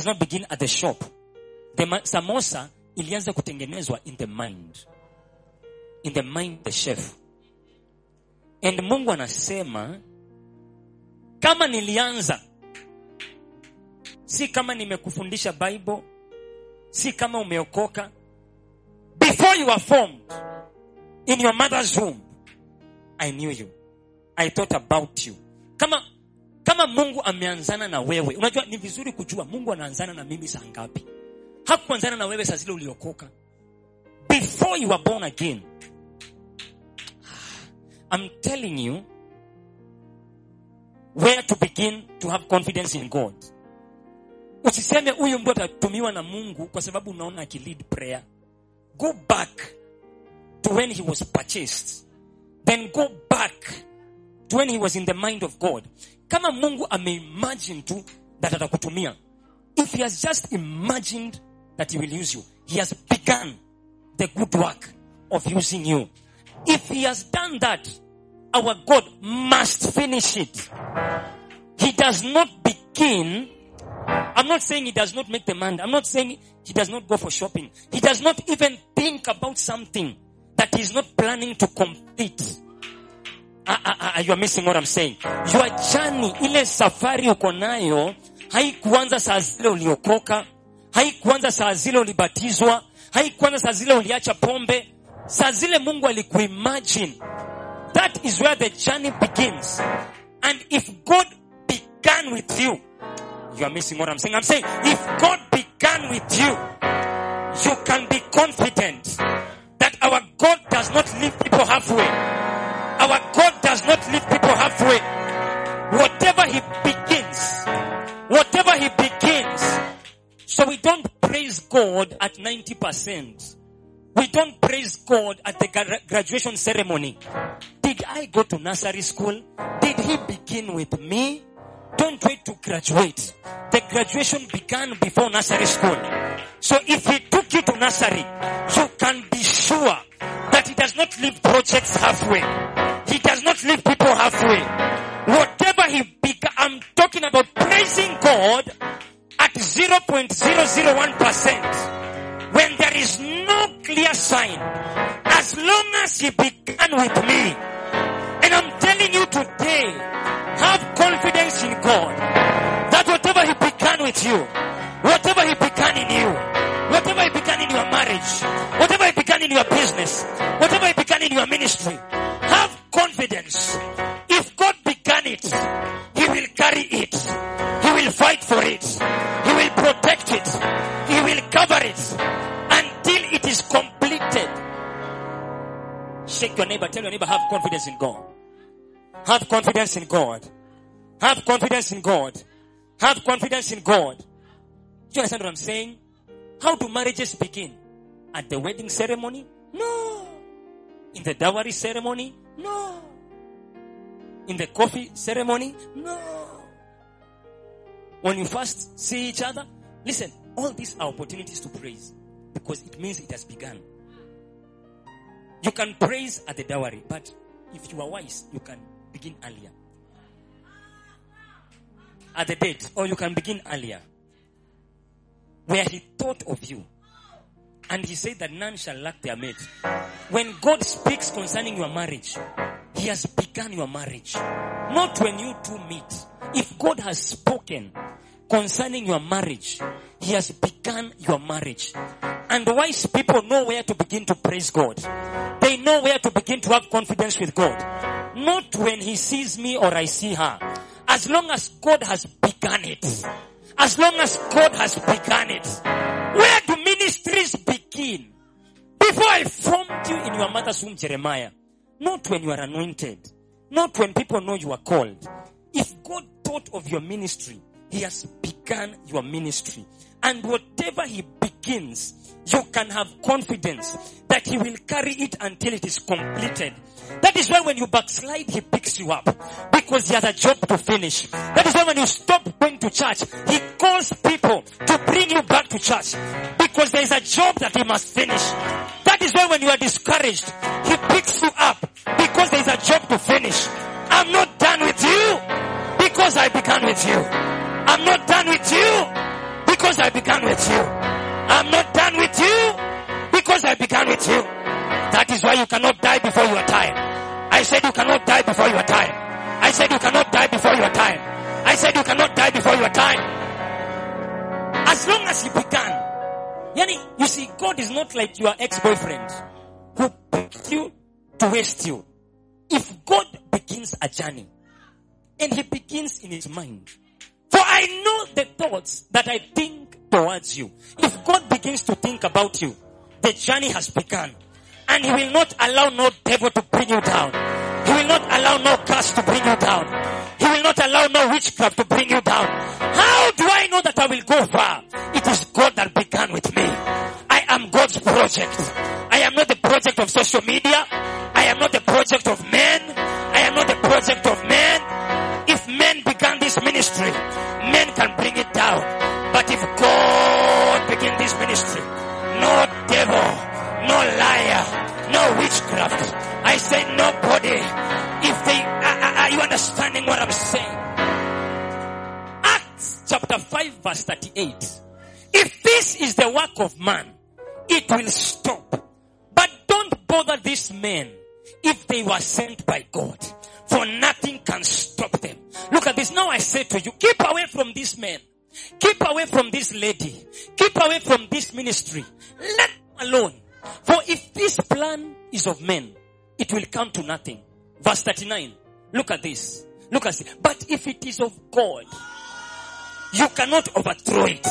does not begin at the shop. The samosa ilianza kutengenezwa in the mind. In the mind the chef. And Mungu anasema kama nilianza si kama nimekufundisha Bible, si kama umeokoka. Before you were formed in your mother's womb, I knew you. I thought about you. Kama kama Mungu ameanzana na wewe, unajua ni vizuri kujua Mungu anaanzana na mimi saa ngapi. Hakuanzana na wewe saa zile uliokoka. Before you were born again. Ah, I'm telling you where to begin to have confidence in God. Usiseme huyu mtu atatumiwa na Mungu kwa sababu unaona akilead prayer. Go back to when he was purchased. Then go back to when he was in the mind of God. Kama Mungu ameimagine tu that atakutumia. If he has just imagined that he will use you, he has begun the good work of using you. If he has done that, our God must finish it. He does not begin. I'm not saying he does not make demand. I'm not saying he does not go for shopping. He does not even think about something that he's not planning to complete. Ah, ah, ah, you are missing what I'm saying. Your journey, ile safari uko nayo, haikuanza saa zile uliokoka, haikuanza saa zile ulibatizwa, haikuanza saa zile uliacha pombe, saa zile Mungu alikuimagine. That is where the journey begins. And if God began with you, you are missing what I'm saying. I'm saying if God began with you, you can be confident that our God does not leave people halfway. Our God does not leave people halfway. Whatever He begins, whatever He begins, so we don't praise God at 90%. We don't praise God at the graduation ceremony. Did I go to nursery school? Did He begin with me? Don't wait to graduate. The graduation began before nursery school. So if He took you to nursery, you can be sure does not leave projects halfway. He does not leave people halfway. Whatever He began, I'm talking about praising God at 0.001% when there is no clear sign. As long as He began with me, and I'm telling you today, have confidence in God that whatever He began with you, whatever He began in you, whatever He began in your marriage, began in your business, whatever He began in your ministry, have confidence. If God began it, He will carry it. He will fight for it. He will protect it. He will cover it until it is completed. Shake your neighbor, tell your neighbor, have confidence in God. Have confidence in God. Have confidence in God. Have confidence in God. Do you understand what I'm saying? How do marriages begin? At the wedding ceremony? No. In the dowry ceremony? No. In the coffee ceremony? No. When you first see each other? Listen, all these are opportunities to praise because it means it has begun. You can praise at the dowry, but if you are wise, you can begin earlier. At the date, or you can begin earlier. Where he thought of you. And he said that none shall lack their mate. When God speaks concerning your marriage, he has begun your marriage. Not when you two meet. If God has spoken concerning your marriage, he has begun your marriage. And wise people know where to begin to praise God. They know where to begin to have confidence with God. Not when he sees me or I see her. As long as God has begun it. As long as God has begun it. Where do ministries begin? Before I formed you in your mother's womb, Jeremiah. Not when you are anointed. Not when people know you are called. If God thought of your ministry, He has begun your ministry. And whatever He begins, you can have confidence that He will carry it until it is completed. That is why when you backslide, He picks you up. Because He has a job to finish. That is why when you stop going to church, He calls people to bring you back to church. Because there is a job that He must finish. That is why when you are discouraged, He picks you up. Because there is a job to finish. I'm not done with you because I began with you. I'm not done with you because I began with you. I'm not done with you because I began with you. That is why you cannot die before your time. I said you cannot die before your time. I said you cannot die before your time. I said you cannot die before your time. As long as you began. Yani, you see, God is not like your ex-boyfriend who picked you to waste you. If God begins a journey and he begins in his mind, for I know the thoughts that I think towards you. If God begins to think about you, the journey has begun. And he will not allow no devil to bring you down. He will not allow no curse to bring you down. He will not allow no witchcraft to bring you down. How do I know that I will go far? It is God that began with me. I am God's project. I am not the project of social media. I am not the project of men. I am not the project of God begin this ministry, no devil, no liar, no witchcraft. I say nobody. If they, are, are you understanding what I'm saying? Acts chapter 5 verse 38. If this is the work of man, it will stop. But don't bother these men if they were sent by God. For nothing can stop them. Look at this. Now I say to you, keep away from these men. Keep away from this lady. Keep away from this ministry. Let alone. For if this plan is of men, it will come to nothing. Verse 39. Look at this. Look at this. But if it is of God, you cannot overthrow it.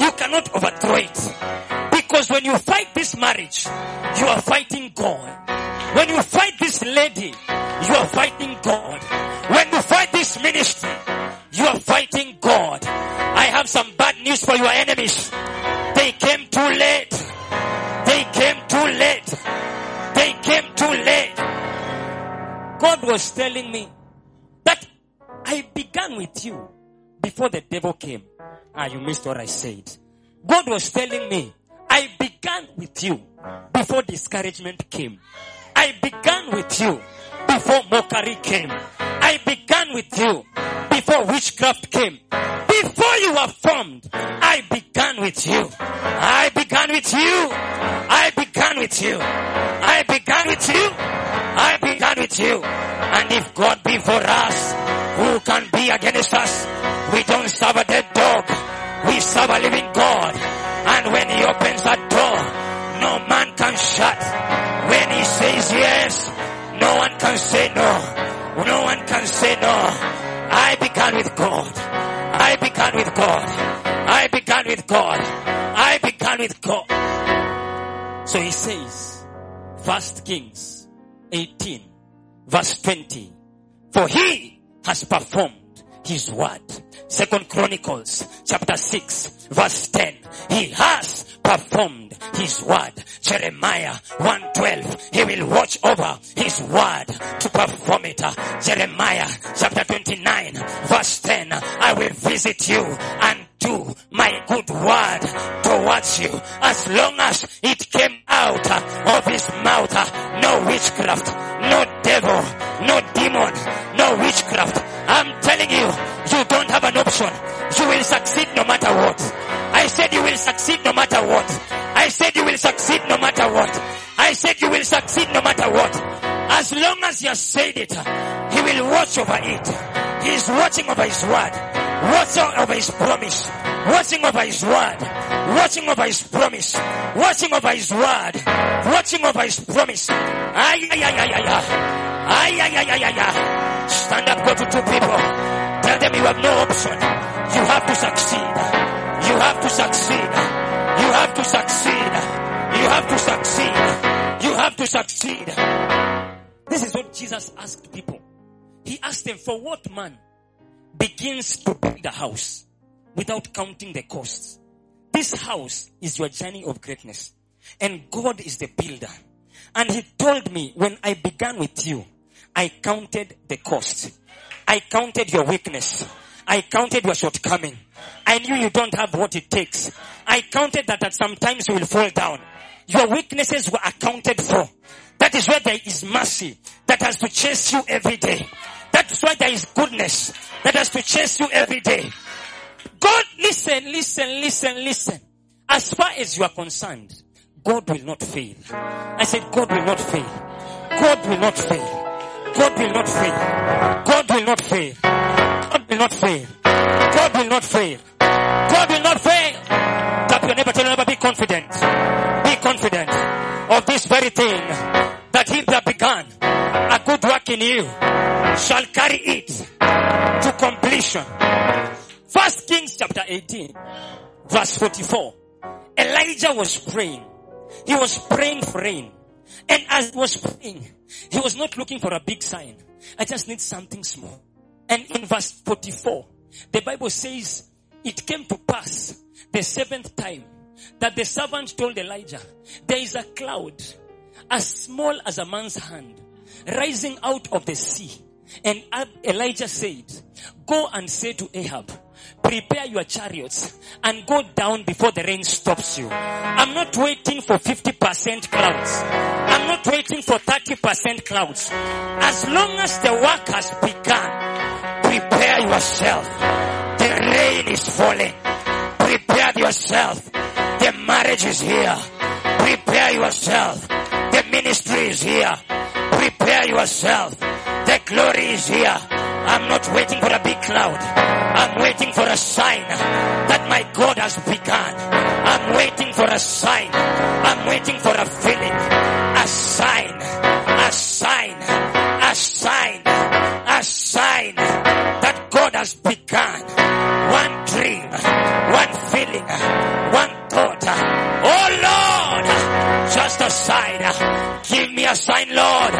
You cannot overthrow it. Because when you fight this marriage, you are fighting God. When you fight this lady, you are fighting God. When you fight this ministry, you are fighting God. I have some bad news for your enemies. They came too late. They came too late. They came too late. God was telling me that I began with you before the devil came. Ah, you missed what I said. God was telling me, I began with you before discouragement came. I began with you before mockery came. I began with you before witchcraft came. Before you were formed, I began with you. I began with you. I began with you. I began with you. I began with you. And if God be for us, who can be against us? We don't serve a dead dog. We serve a living God. And when he opens a door, no man can shut. When he says yes, no one can say no. Began with God. I began with God. I began with God. I began with God. So he says, First Kings 18 verse 20. For he has performed his word. Second Chronicles chapter 6 verse 10. He has performed his word. Jeremiah 112. He will watch over his word to perform it. Jeremiah chapter 29 verse 10. I will visit you and do my good word towards you as long as it came out of his mouth. No witchcraft, no devil, no demon, no witchcraft. I'm telling you, you have an option. You will succeed no matter what. I said you will succeed no matter what. I said you will succeed no matter what. I said you will succeed no matter what. As long as you have said it, he will watch over it. He is watching over his word, watching over his promise, watching over his word, watching over his promise, watching over his word, watching over his promise. Ay, ay, ay, ay, ay, ay. Ay, ay, ay, ay, ay. Stand up, go to two people. Them you have no option. You have to succeed. You have to succeed. You have to succeed. You have to succeed. You have to succeed. This is what Jesus asked people. He asked them, for what man begins to build a house without counting the costs? This house is your journey of greatness. And God is the builder. And he told me when I began with you, I counted the cost. I counted your weakness. I counted your shortcoming. I knew you don't have what it takes. I counted that at some times you will fall down. Your weaknesses were accounted for. That is where there is mercy that has to chase you every day. That's why there is goodness that has to chase you every day. God, listen, listen, listen, listen. As far as you are concerned, God will not fail. I said, God will not fail. God will not fail. God will not fail. God will not fail. God will not fail. God will not fail. God will not fail. That your neighbor, tell your neighbor, be confident. Be confident of this very thing that he that began a good work in you shall carry it to completion. First Kings chapter 18 verse 44. Elijah was praying. He was praying for rain. And as he was praying, he was not looking for a big sign. I just need something small. And in verse 44, the Bible says, it came to pass the seventh time that the servant told Elijah, there is a cloud as small as a man's hand rising out of the sea. And Elijah said, go and say to Ahab, prepare your chariots and go down before the rain stops you. I'm not waiting for 50% clouds. I'm not waiting for 30% clouds. As long as the work has begun, prepare yourself. The rain is falling. Prepare yourself. The marriage is here. Prepare yourself. The ministry is here. Prepare yourself. The glory is here. I'm not waiting for a big cloud. I'm waiting for a sign that my God has begun. I'm waiting for a sign. I'm waiting for a feeling. A sign. A sign. A sign. A sign that God has begun. One dream. One feeling. One thought. Oh Lord. Just a sign. Give me a sign, Lord.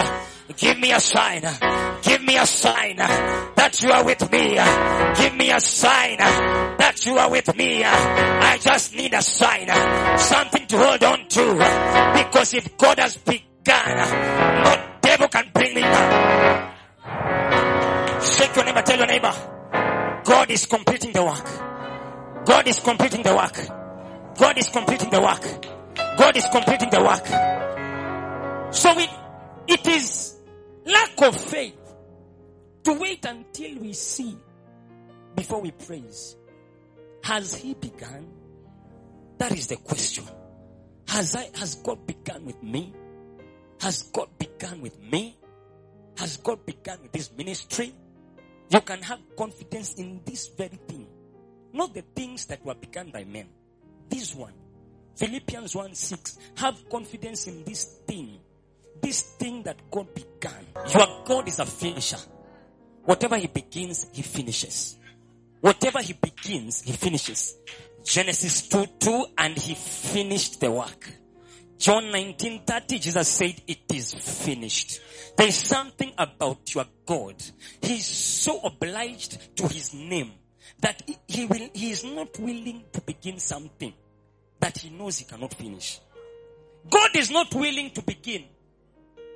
Give me a sign. Give me a sign that you are with me. Give me a sign that you are with me. I just need a sign. Something to hold on to. Because if God has begun, no devil can bring me down. Shake your neighbor, tell your neighbor. God is completing the work. God is completing the work. God is completing the work. God is completing the work. So it, it is lack of faith to wait until we see before we praise. Has he begun? That is the question. Has I, has God begun with me? Has God begun with me? Has God begun with this ministry? You can have confidence in this very thing. Not the things that were begun by men. This one. Philippians 1 6. Have confidence in this thing. This thing that God began. Your God is a finisher. Whatever he begins, he finishes. Whatever he begins, he finishes. Genesis 2 2 and he finished the work. John 19:30 Jesus said it is finished. There is something about your God. He is so obliged to his name that he will he is not willing to begin something that he knows he cannot finish. God is not willing to begin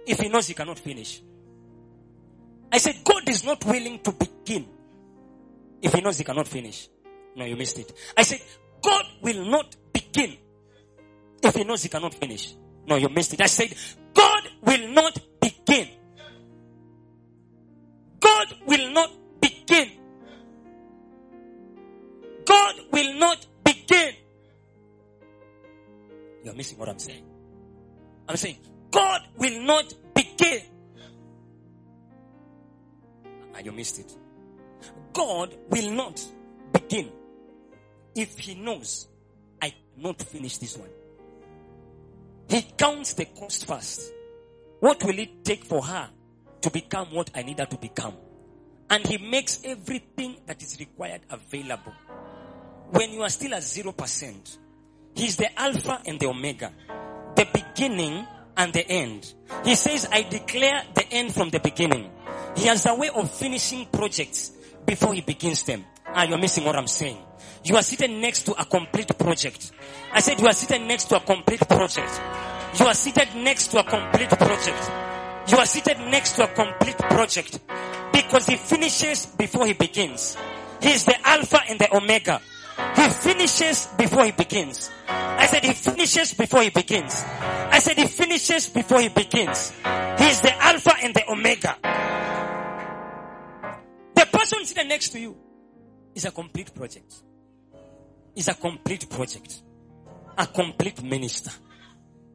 if he knows he cannot finish. I said God is not willing to begin if he knows he cannot finish. No, you missed it. I said God will not begin if he knows he cannot finish. No, you missed it. I said God will not begin. God will not begin. God will not begin. You're missing what I'm saying. I'm saying God will not begin. You missed it. God will not begin if he knows I cannot finish this one. He counts the cost first. What will it take for her to become what I need her to become? And he makes everything that is required available. When you are still at zero percent, he's the alpha and the omega, the beginning and the end. He says, I declare the end from the beginning. He has a way of finishing projects before he begins them. Ah, you're missing what I'm saying. You are sitting next to a complete project. I said you are sitting next to a complete project. You are seated next to a complete project. You are seated next to a complete project because he finishes before he begins. He is the Alpha and the Omega. He finishes before he begins. I said he finishes before he begins. I said he finishes before he begins. He is the Alpha and the Omega. Person sitting next to you is a complete project. is a complete project, a complete minister.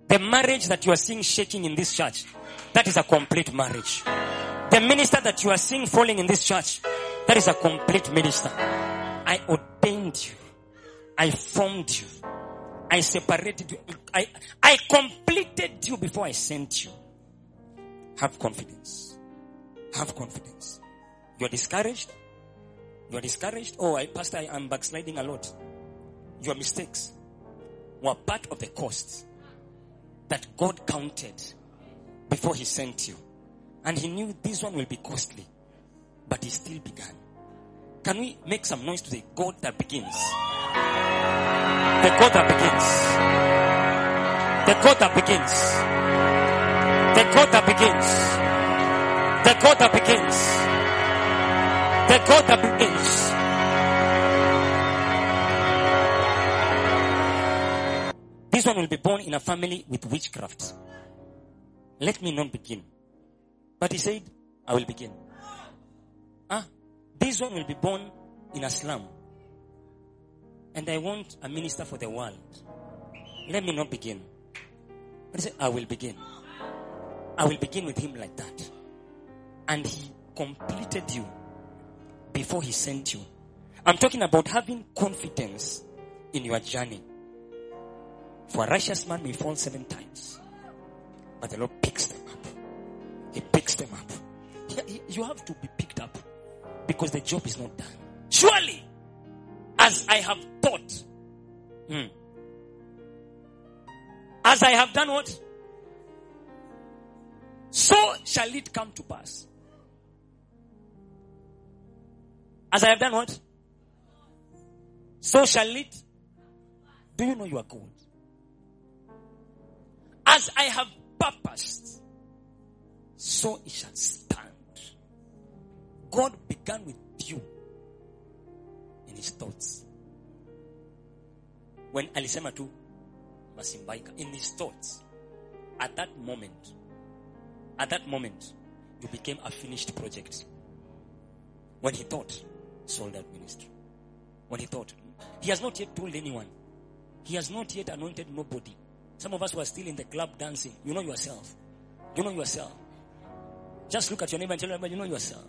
The marriage that you are seeing shaking in this church, that is a complete marriage. The minister that you are seeing falling in this church, that is a complete minister. I ordained you. I formed you. I separated you. I, I completed you before I sent you. Have confidence. Have confidence. You're discouraged. You're discouraged. Oh, I, Pastor, I, am backsliding a lot. Your mistakes were part of the cost that God counted before He sent you. And He knew this one will be costly. But He still began. Can we make some noise to the God that begins? The God that begins. The God that begins. The God that begins. The God that begins. The God that begins. This one will be born in a family with witchcraft. Let me not begin. But he said, I will begin. Ah, this one will be born in a slum. And I want a minister for the world. Let me not begin. But he said, I will begin. I will begin with him like that. And he completed you before he sent you. I'm talking about having confidence in your journey. For a righteous man may fall seven times, but the Lord picks them up. He picks them up. You have to be picked up because the job is not done. Surely, as I have thought, hmm, as I have done what? So shall it come to pass. As I have done what? So shall it. Do you know you are good? As I have purposed, so it shall stand. God began with you in his thoughts. When alisema tu masimbaika in his thoughts, at that moment, at that moment, you became a finished project. When he thought, sold out ministry. When he thought, he has not yet told anyone. He has not yet anointed nobody. Some of us were still in the club dancing. You know yourself. You know yourself. Just look at your neighbor and tell them, you know yourself.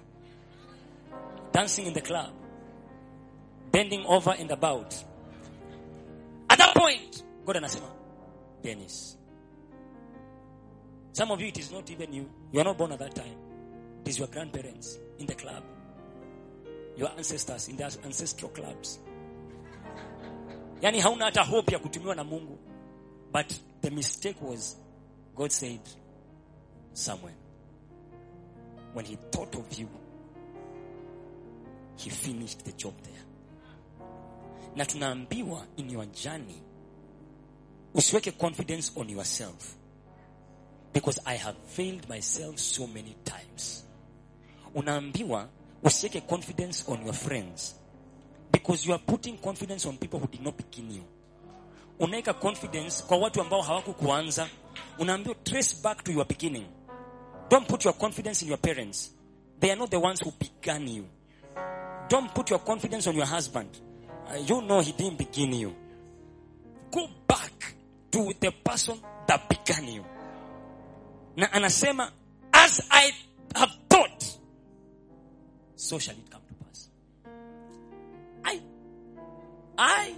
Dancing in the club. Bending over and about. At that point, God anasema, Dennis. Some of you, it is not even you. You are not born at that time. It is your grandparents in the club. Your ancestors in their ancestral clubs. Yani hauna hata hope ya kutumiwa na Mungu. But the mistake was, God said, somewhere, when He thought of you, He finished the job there. Na tunaambiwa in your journey, usiweke confidence on yourself. Because I have failed myself so many times. Unaambiwa usiweke confidence on your friends. Because you are putting confidence on people who did not begin you. unaweka confidence kwa watu ambao hawakukuanza. Unaambiwa trace back to your beginning. Don't put your confidence in your parents. They are not the ones who began you. Don't put your confidence on your husband. Uh, you know he didn't begin you. Go back to the person that began you. Na anasema as i have thought so shall it come to pass i i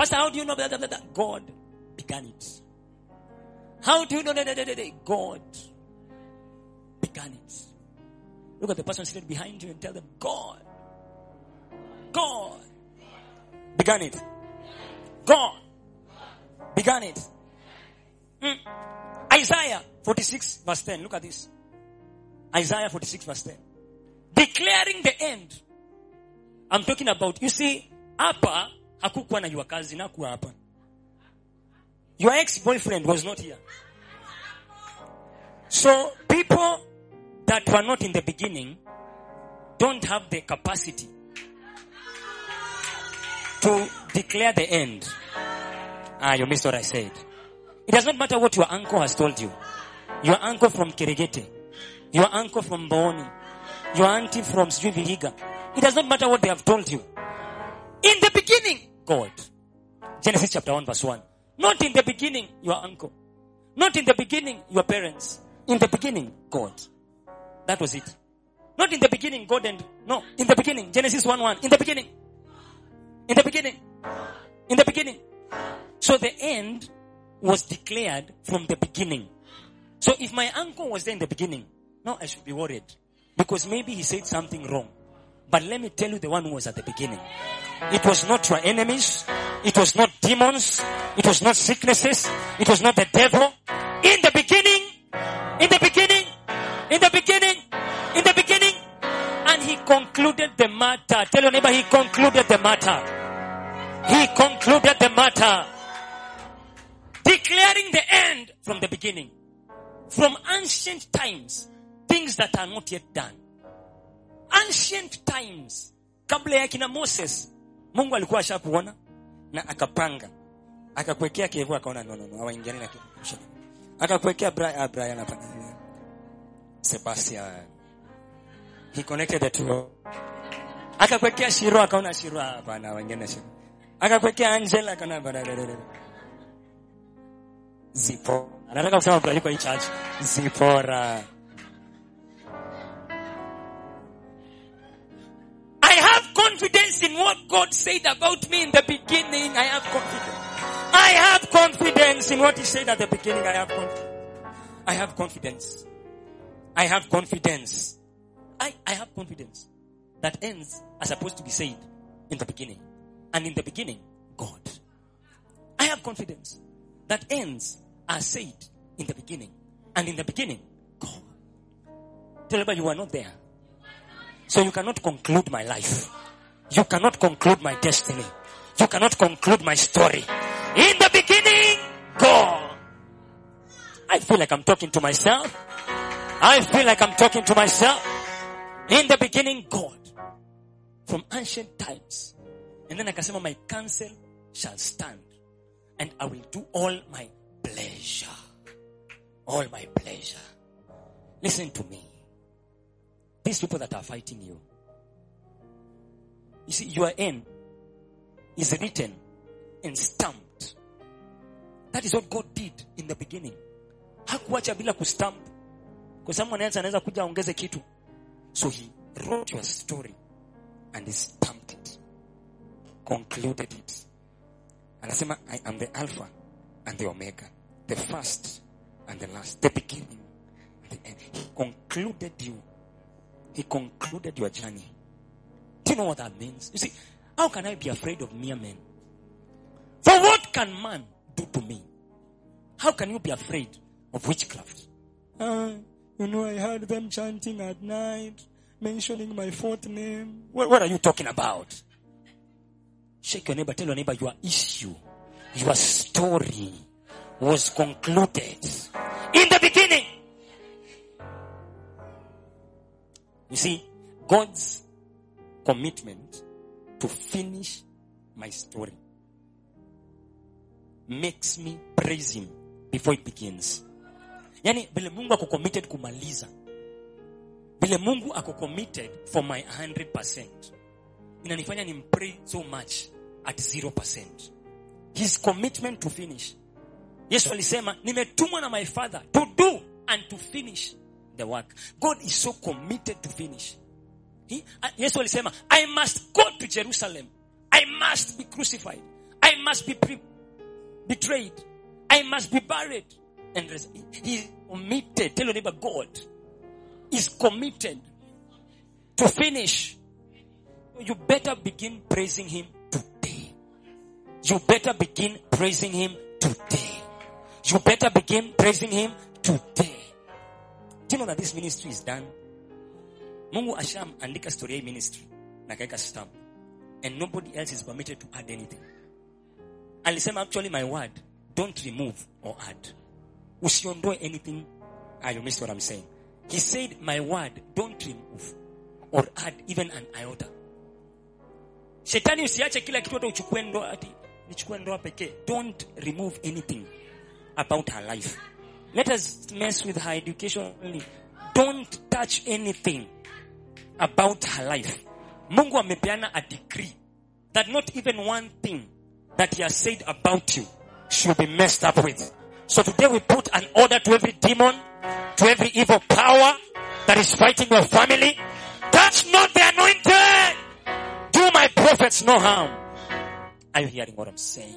Pastor, how do you know that, God began it? How do you know that, God began it? Look at the person seated behind you and tell them, God, God began it. God began it. Mm. Isaiah 46 verse 10. Look at this. Isaiah 46 verse 10. Declaring the end. I'm talking about, you see, hapa hakukuwa na jua kazi na kuwa hapa. Your ex-boyfriend was not here. So people that were not in the beginning don't have the capacity to declare the end. Ah, you missed what I said. It does not matter what your uncle has told you. Your uncle from Kirigete, your uncle from Boni, your auntie from Sijui Vihiga. It does not matter what they have told you. In the beginning, God. Genesis chapter 1 verse 1. Not in the beginning, your uncle. Not in the beginning, your parents. In the beginning, God. That was it. Not in the beginning, God and, no, in the beginning, Genesis 1 1. In the beginning. In the beginning. In the beginning. So the end was declared from the beginning. So if my uncle was there in the beginning, no, I should be worried. Because maybe he said something wrong. But let me tell you the one who was at the beginning. It was not your enemies. It was not demons. It was not sicknesses. It was not the devil. In the beginning, in the beginning, in the beginning, in the beginning, and he concluded the matter. Tell your neighbor he concluded the matter. He concluded the matter. Declaring the end from the beginning. From ancient times, things that are not yet done. Ancient times, kabla ya kina Moses, Mungu alikuwa ashakuona na akapanga. Akakuwekea kievu akaona no no no, hawaingiani na kitu. Akakuwekea Brian, ah, Brian hapa. Sebastian. He connected the two. Akakuwekea Shiro akaona Shiro hapana, wengine Shiro. Akakuwekea Angela akaona badala. Zipo. Anataka kusema aliko hii church. Zipora. Confidence in what God said about me in the beginning. I have confidence. I have confidence in what He said at the beginning. I have confidence. I have confidence. I have confidence. I, I have confidence that ends are supposed to be said in the beginning. And in the beginning, God. I have confidence that ends are said in the beginning. And in the beginning, God. Tell everybody you are not there. So you cannot conclude my life. You cannot conclude my destiny. You cannot conclude my story. In the beginning, God. I feel like I'm talking to myself. I feel like I'm talking to myself. In the beginning, God. From ancient times. And then I can say, my counsel shall stand. And I will do all my pleasure. All my pleasure. Listen to me. These people that are fighting you. You see, your end is written and stamped. That is what God did in the beginning. Hakuacha bila kustamp. Kwa someone else anaweza kuja aongeze kitu. So he wrote your story and he stamped it. Concluded it. Anasema, I am the Alpha and the Omega. The first and the last. The beginning and the end. He concluded you. He concluded your journey. Do you know what that means? You see, how can I be afraid of mere men? For what can man do to me? How can you be afraid of witchcraft? Uh, you know, I heard them chanting at night, mentioning my fourth name. What, what are you talking about? Shake your neighbor, tell your neighbor your issue, your story was concluded in the beginning. You see, God's commitment to finish my story makes me praise him before it begins. Yani vile Mungu ako committed kumaliza. Vile Mungu ako committed for my 100%. Inanifanya ni pray so much at 0%. His commitment to finish. Yesu alisema, nimetumwa na my father to do and to finish the work. God is so committed to finish. He, uh, Yesu alisema, I must go to Jerusalem. I must be crucified. I must be pre- betrayed. I must be buried. And res- he committed. Tell your neighbor, God is committed to finish. You better begin praising him today. You better begin praising him today. You better begin praising him today. Do you know that this ministry is done? Mungu ashaandika story hii ministry na kaeka stamp and nobody else is permitted to add anything. Alisema actually my word don't remove or add. Usiondoe anything. Ah, you missed what I'm saying. He said my word don't remove or add even an iota. Shetani usiache kila kitu hata uchukue ndoa ati nichukue ndoa pekee. Don't remove anything about her life. Let us mess with her education only. Don't touch anything about her life. Mungu amepeana a decree that not even one thing that he has said about you should be messed up with. So today we put an order to every demon, to every evil power that is fighting your family. Touch not the anointed. Do my prophets no harm. Are you hearing what I'm saying?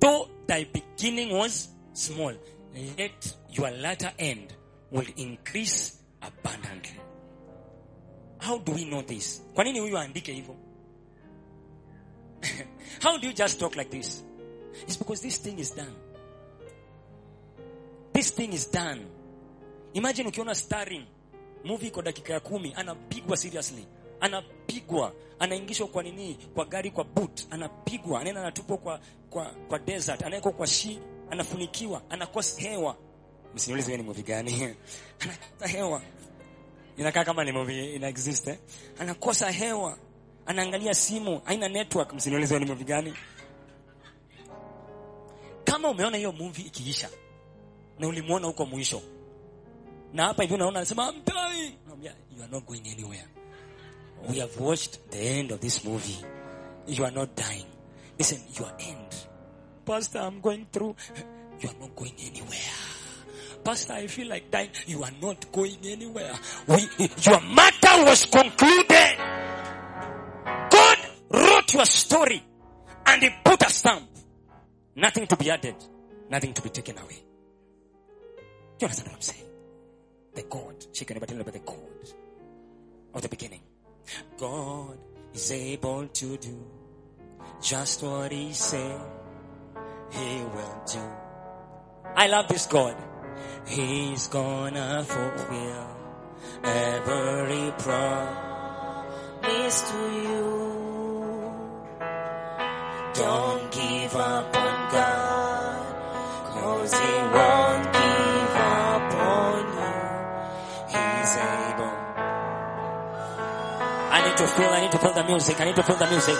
Though thy beginning was small, let your latter end will increase abundantly. How do we know this? How do you just talk like this? It's because this thing is done. This thing is done. Imagine ukiona starring movie kwa dakika ya kumi anapigwa seriously. Anapigwa. Anaingishwa kwa nini? Kwa gari kwa boot. Anapigwa. Anaenda anatupwa kwa kwa kwa desert. Anawekwa kwa shi. Anafunikiwa. Anakosa hewa. Msiniulize ni movie gani? Anakosa hewa inakaa kama ni movie ina exist eh? anakosa hewa anaangalia simu haina network. Msiniulize ni movie gani. Kama umeona hiyo movie ikiisha na ulimuona huko mwisho na hapa hivi unaona anasema I'm dying. Naambia, you are not going anywhere. We have watched the end of this movie. You are not dying. Listen your end. Pastor I'm going through. You are not going anywhere pastor I feel like dying you are not going anywhere we, your matter was concluded God wrote your story and he put a stamp nothing to be added nothing to be taken away do you understand what I'm saying the God. She can never tell about the God of the beginning. God is able to do just what He said He will do. I love this God. He's gonna fulfill every promise to you. Don't give up on God, cause He won't give up on you. He's able. I need to feel, I need to feel the music, I need to feel the music.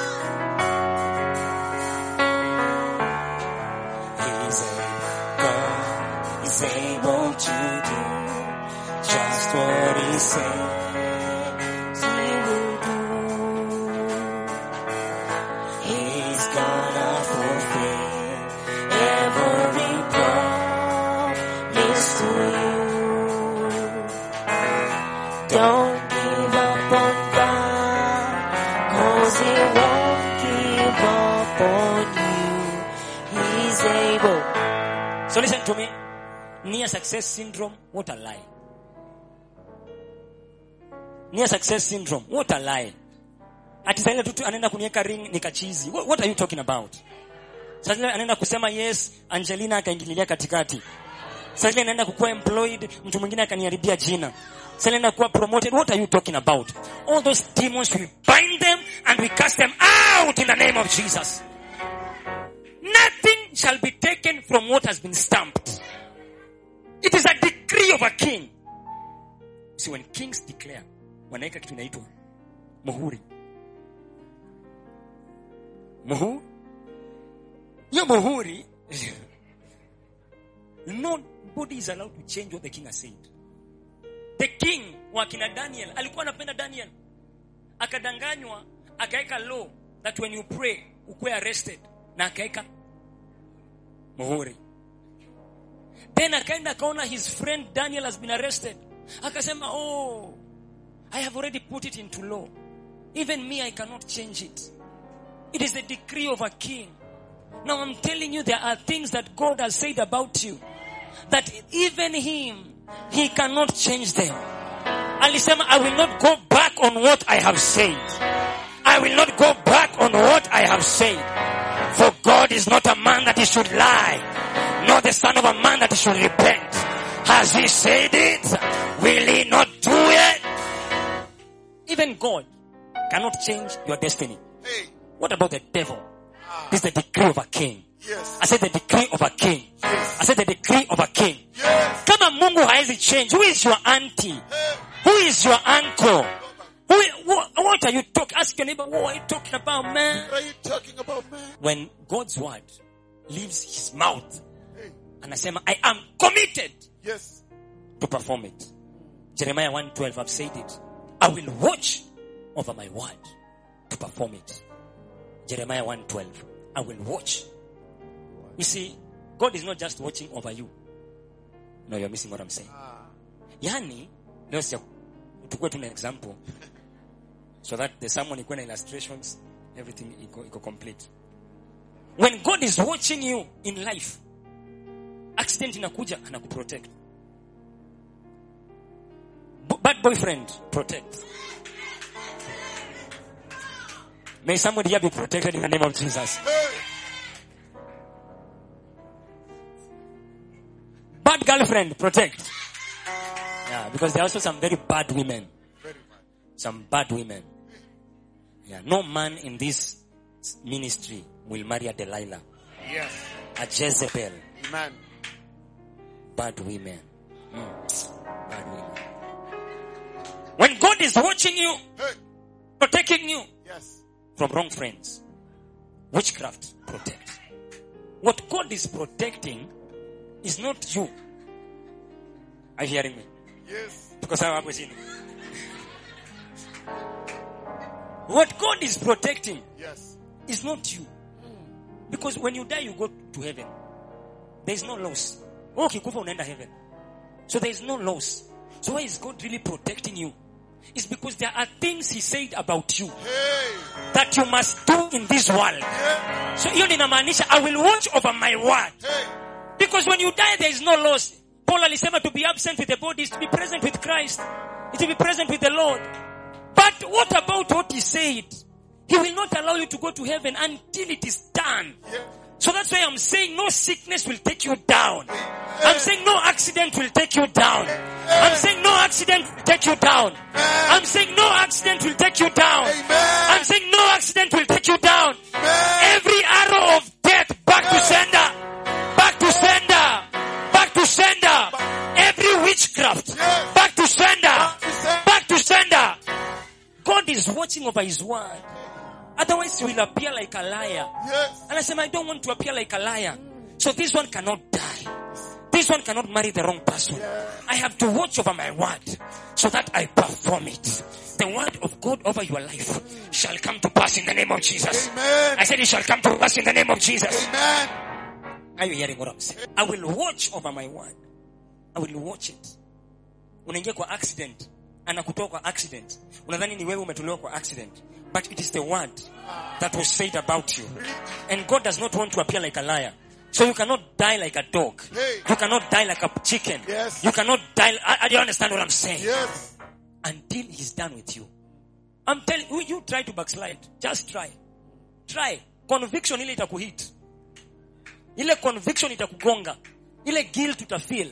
Success syndrome, what a lie. Near success syndrome, what a lie. Ati saa ile tu anaenda kuniweka ring. What, what are you talking about? Saa ile anaenda kusema yes, Angelina akaingililia katikati. Saa ile anaenda kukuwa employed, mtu mwingine akaniharibia jina. Saa ile anaenda kuwa promoted. What are you talking about? All those demons we bind them and we cast them out in the name of Jesus. Nothing shall be taken from what has been stamped. It is a decree of a king. See, when kings declare, wanaweka kitu inaitwa muhuri. Muhuri? Hiyo muhuri, nobody is allowed to change what the king has said. The king wa kina Daniel alikuwa anapenda Daniel, akadanganywa, akaweka law that when you pray ukuwe arrested, na akaweka muhuri. Then akaenda akaona his friend Daniel has been arrested. Akasema, oh, I have already put it into law. Even me, I cannot change it. It is the decree of a king. Now I'm telling you, there are things that God has said about you that even him, he cannot change them. Alisema, I will not go back on what I have said. I will not go back on what I have said. For God is not a man that he should lie, nor the son of a man that he should repent. Has he said it? Will he not do it? Even God cannot change your destiny. Hey, What about the devil? Ah. This is the decree of a king. yes, I said the decree of a king. yes, I said the decree of a king. yes. Kama Mungu haezi change, who is your auntie? Hey, Who is your uncle? Who, what, what are you talking? Ask your neighbor, what are you talking about, man? what are you talking about, man? When God's word leaves his mouth, anasema, I say I am committed yes, to perform it. Jeremiah 1.12, I've said it. I will watch over my word to perform it. Jeremiah 1.12. I will watch. You see, God is not just watching over you. No, you're missing what I'm saying. Ah. Yani, leo sija tukue tu na example so that the sermon ikuwe na illustrations, everything iko, iko complete. When God is watching you in life, accident inakuja anakuprotect. Bad boyfriend, protect. May somebody here be protected in the name of Jesus. Bad girlfriend, protect. Yeah, because there are also some very bad women. Some bad women. Yeah, no man in this ministry will marry a Delilah, Yes. a Jezebel. Amen. Bad women. Mm. Bad women. When God is watching you, Hey. protecting you Yes. from wrong friends, witchcraft, protect. What God is protecting is not you. Are you hearing me? Yes. Tuko sawa hapo chini. What God is protecting Yes. is not you. Because when you die, you go to heaven. There is no loss. Oh, ukikufa unaenda heaven. So there is no loss. So why is God really protecting you? It's because there are things He said about you Hey. that you must do in this world. Yeah. So hiyo ninamaanisha I will watch over my word. Hey. Because when you die, there is no loss. Paul alisema to be absent with the body is to be present with Christ. Is to be present with the Lord. But what about what he said? He will not allow you to go to heaven until it is done. Yeah. So that's why I'm saying no sickness will take you down. I'm saying no accident will take you down. I'm saying no accident will take you down. I'm saying no accident will take you down. I'm saying no accident will take you down. Every arrow of death back to sender. Back to sender. Back to sender. Every witchcraft. Back to sender. Back to sender. God is watching over his word. Otherwise you will appear like a liar. Yes. Anasema, I said, I don't want to appear like a liar. So this one cannot die. This one cannot marry the wrong person. I have to watch over my word so that I perform it. The word of God over your life shall come to pass in the name of Jesus. Amen. I said it shall come to pass in the name of Jesus. Amen. Are you hearing what I'm saying? I will watch over my word. I will watch it. Unaingia kwa accident, anakutoa kwa accident. Unadhani ni wewe umetolewa kwa accident. But it is the word that was said about you. And God does not want to appear like a liar. So you cannot die like a dog. Hey. You cannot die like a chicken. Yes. You cannot die. I, do you understand what I'm saying? Yes. Until he's done with you. I'm telling you, you try to backslide. Just try. Try. Conviction ile itakuhit. Ile conviction itakugonga. Ile guilt utafeel.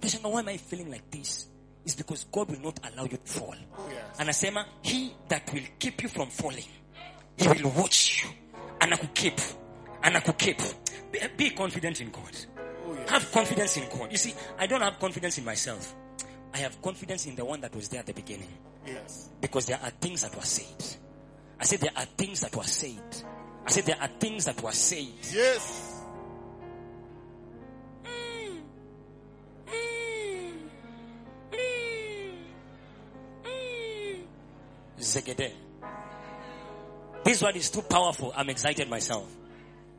Unasema, why am I feeling like this? It's because God will not allow you to fall. Yes. Anasema, he that will keep you from falling, he will watch you. and I will keep, and Anakukeep. Anakukeep. Be, be confident in God. Oh, yes. Have confidence in God. You see, I don't have confidence in myself. I have confidence in the one that was there at the beginning. Yes. Because there are things that were said. I said there are things that were said. I said there are things that were said. Yes. Zegede. This word is too powerful. I'm excited myself.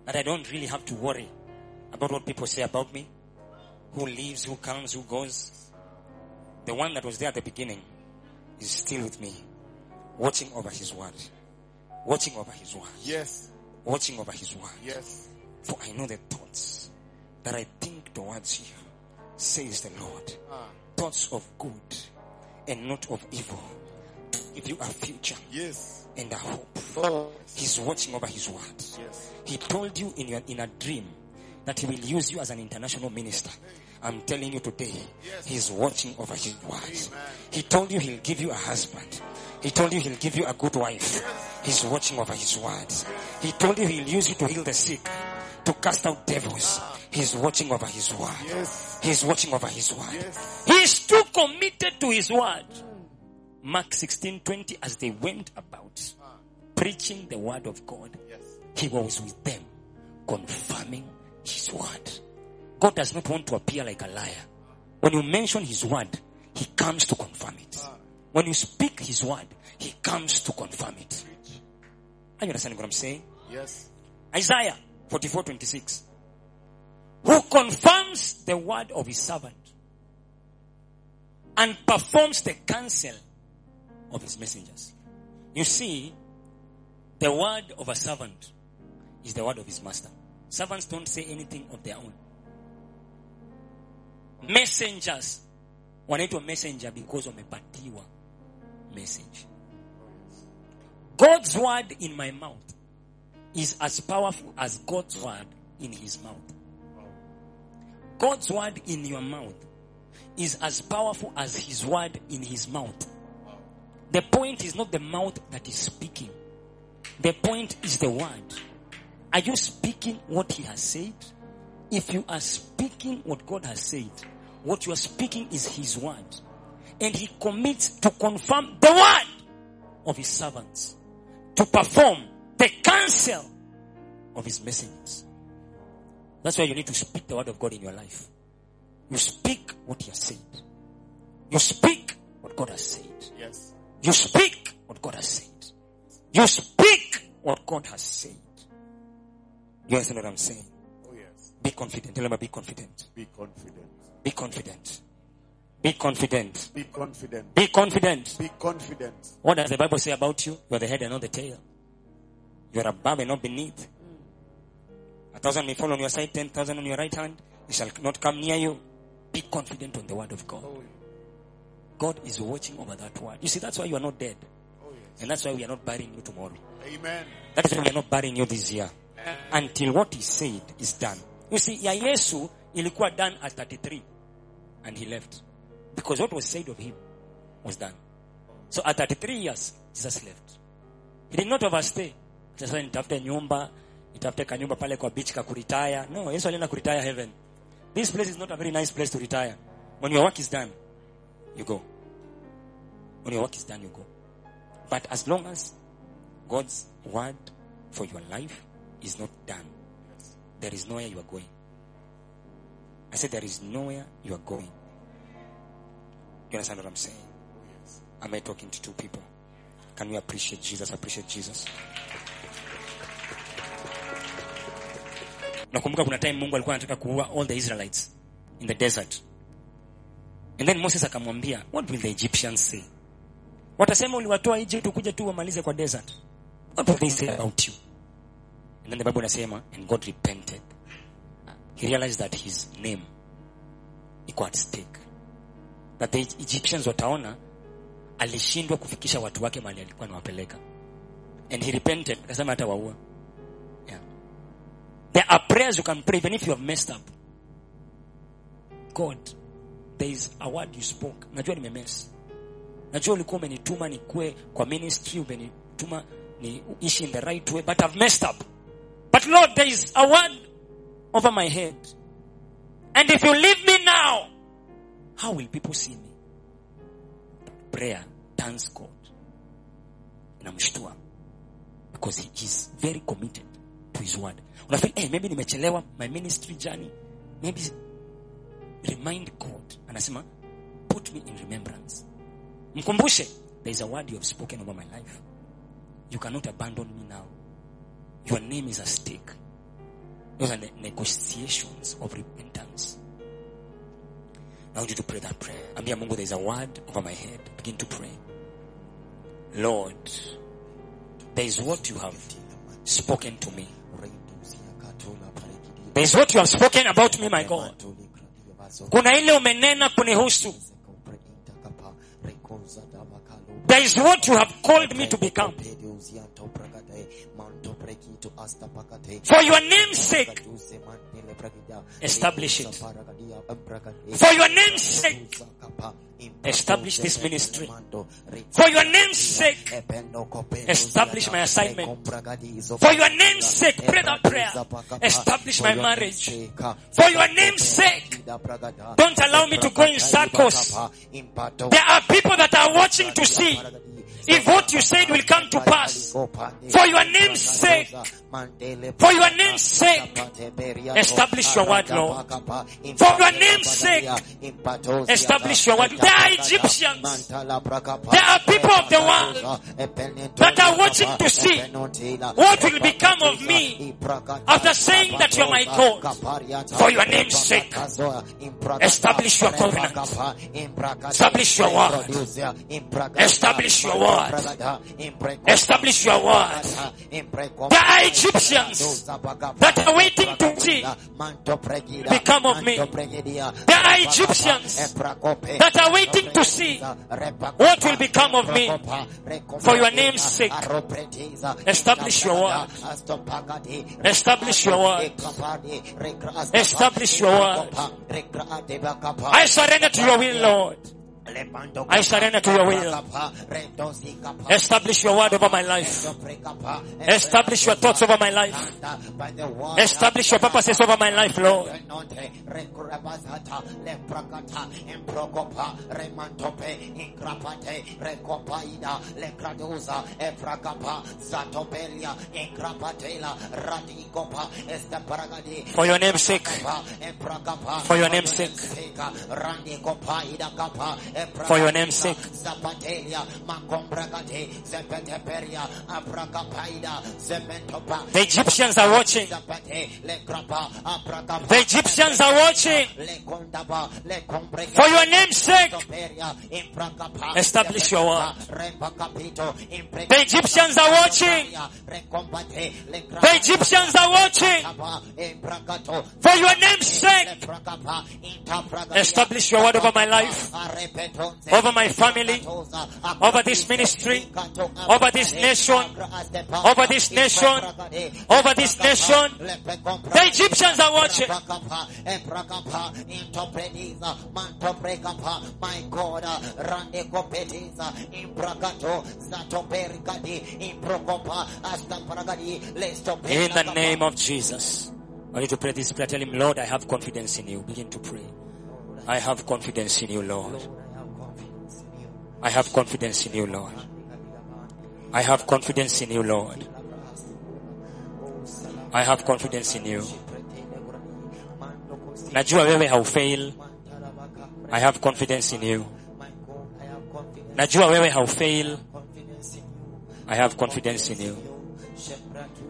That I don't really have to worry about what people say about me. Who leaves, who comes, who goes. The one that was there at the beginning is still with me. Watching over his word. Watching over his word. Yes. Watching over his word. Yes. For I know the thoughts that I think towards you, says the Lord. Ah. Thoughts of good and not of evil. Give you a future Yes. and a hope. Oh. He's watching over his word. Yes. He told you in your in a dream that he will use you as an international minister. I'm telling you today, he's watching over his word. He told you he'll give you a husband. He told you he'll give you a good wife. He's watching over his word. He told you he'll use you to heal the sick, to cast out devils. Ah. He's watching over his word. Yes. He's watching over his word. Yes. He is too committed to his word. Mark 16, 20, as they went about preaching the word of God, Yes. he was with them, confirming his word. God does not want to appear like a liar. When you mention his word, he comes to confirm it. When you speak his word, he comes to confirm it. Are you understanding what I'm saying? Yes. Isaiah 44 26. Who confirms the word of his servant and performs the counsel of his messengers. You see, the word of a servant is the word of his master. Servants don't say anything of their own. Messengers wanaitwa messenger because of a wamepatiwa message. God's word in my mouth is as powerful as God's word in his mouth. God's word in your mouth is as powerful as his word in his mouth. The point is not the mouth that is speaking. The point is the word. Are you speaking what he has said? If you are speaking what God has said, what you are speaking is his word. And he commits to confirm the word of his servants to perform the counsel of his messengers. That's why you need to speak the word of God in your life. You speak what he has said. You speak what God has said. Yes. You speak what God has said. You speak what God has said. You understand what I'm saying? Oh, yes. Be confident. Tell them, be confident. Be confident. Be confident. Be confident. Be confident. Be confident. Be confident. What does the Bible say about you? You are the head and not the tail. You are above and not beneath. A thousand may fall on your side, ten thousand on your right hand. It shall not come near you. Be confident on the word of God. Oh, God is watching over that word. You see, that's why you are not dead. oh yes. And that's why we are not burying you tomorrow. Amen. That is why we are not burying you this year. Until what he said is done. You see, ya Yesu ilikuwa done at 33. And he left. Because what was said of him was done. So at 33 years, Jesus left. He did not overstay. Sasa nitafute nyumba, nitafute kanyumba pale kwa beach ka kuretire. No, Yesu alienda kuretire heaven. This place is not a very nice place to retire. When your work is done, you go. When your work is done, you go. But as long as God's word for your life is not done, there is nowhere you are going. I said there is nowhere you are going. You understand what I'm saying? Am I talking to two people? Can we appreciate Jesus? Appreciate Jesus. Nakumbuka kuna time Mungu alikuwa anataka kuua all the Israelites in the desert. And then Moses akamwambia, what will the Egyptians say? Watasema uliwatoa Egypt kuja tu wamalize kwa desert. What will they say about you? And then the Bible inasema, and God repented. He realized that his name iko at stake. That the Egyptians wataona alishindwa kufikisha watu wake mahali alikuwa anawapeleka. And he repented. Akasema hata waua. Yeah. There are prayers you can pray even if you have messed up. God, there is a word you spoke. Najua nimemess. Najua ulikuwa umenituma nikue kwa ministry, umenituma ni ishi in the right way, but I've messed up. But Lord, there is a word over my head. And if you leave me now, how will people see me? but Prayer turns God. Inamshtua. Because he is very committed to his word. Unafeel, hey, maybe nimechelewa my ministry journey. Maybe remind God. Anasema, put me in remembrance. Mkumbushe, there is a word you have spoken over my life. You cannot abandon me now. Your name is at stake. Those are the negotiations of repentance. I want you to pray that prayer. Ambia Mungu, there is a word over my head. Begin to pray. Lord, there is what you have spoken to me. There is what you have spoken about me, my God. Kuna ile umenena kunihusu. There is what you have called me to become. For your name's sake, establish it. For your name's sake, establish this ministry. For your name's sake, establish my assignment. For your name's sake, pray that prayer. Establish my marriage. For your name's sake, don't allow me to go in circles. There are people that are watching to see if what you said will come to pass, for your name's sake, for your name's sake, establish your word, Lord. For your name's sake, establish your word. There are Egyptians, there are people of the world that are watching to see what will become of me after saying that you're my God. For your name's sake, establish your covenant. Establish your word. Establish your word. Establish your word. There are Egyptians that are waiting to see become of me. There are Egyptians that are waiting to see what will become of me. For your name's sake, establish your word. Establish your word. Establish your word. I surrender to your will, Lord. I surrender to your will. Establish your word over my life. Establish your thoughts over my life. Establish your purposes over my life, Lord. For your name's sake. For your name's sake. For your name's sake. The Egyptians are watching. The Egyptians are watching. For your name's sake, establish your word. The Egyptians are watching. The Egyptians are watching. For your name's sake, establish your word over my life, over my family, over this ministry, over this nation, over this nation, over this nation. The Egyptians are watching. My God, uh, Rande Kopetiza, Imbragato, Zatopericadi, Improcopa, Astaparagadi, In the name of Jesus. I need to pray this prayer. Tell him, Lord, I have confidence in you. Begin to pray. I have confidence in you, Lord. I have confidence in you, Lord. I have confidence in you, Lord. I have confidence in you. Najua wewe haufail. I have confidence in you. Najua wewe haufail. I have confidence in you.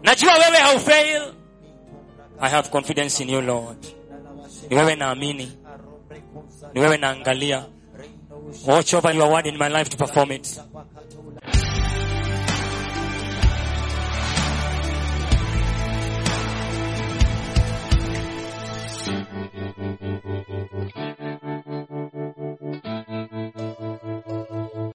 Najua wewe haufail. I have confidence in you, Lord. Ni wewe naamini. Ni wewe naangalia. Watch over your word in my life to perform it.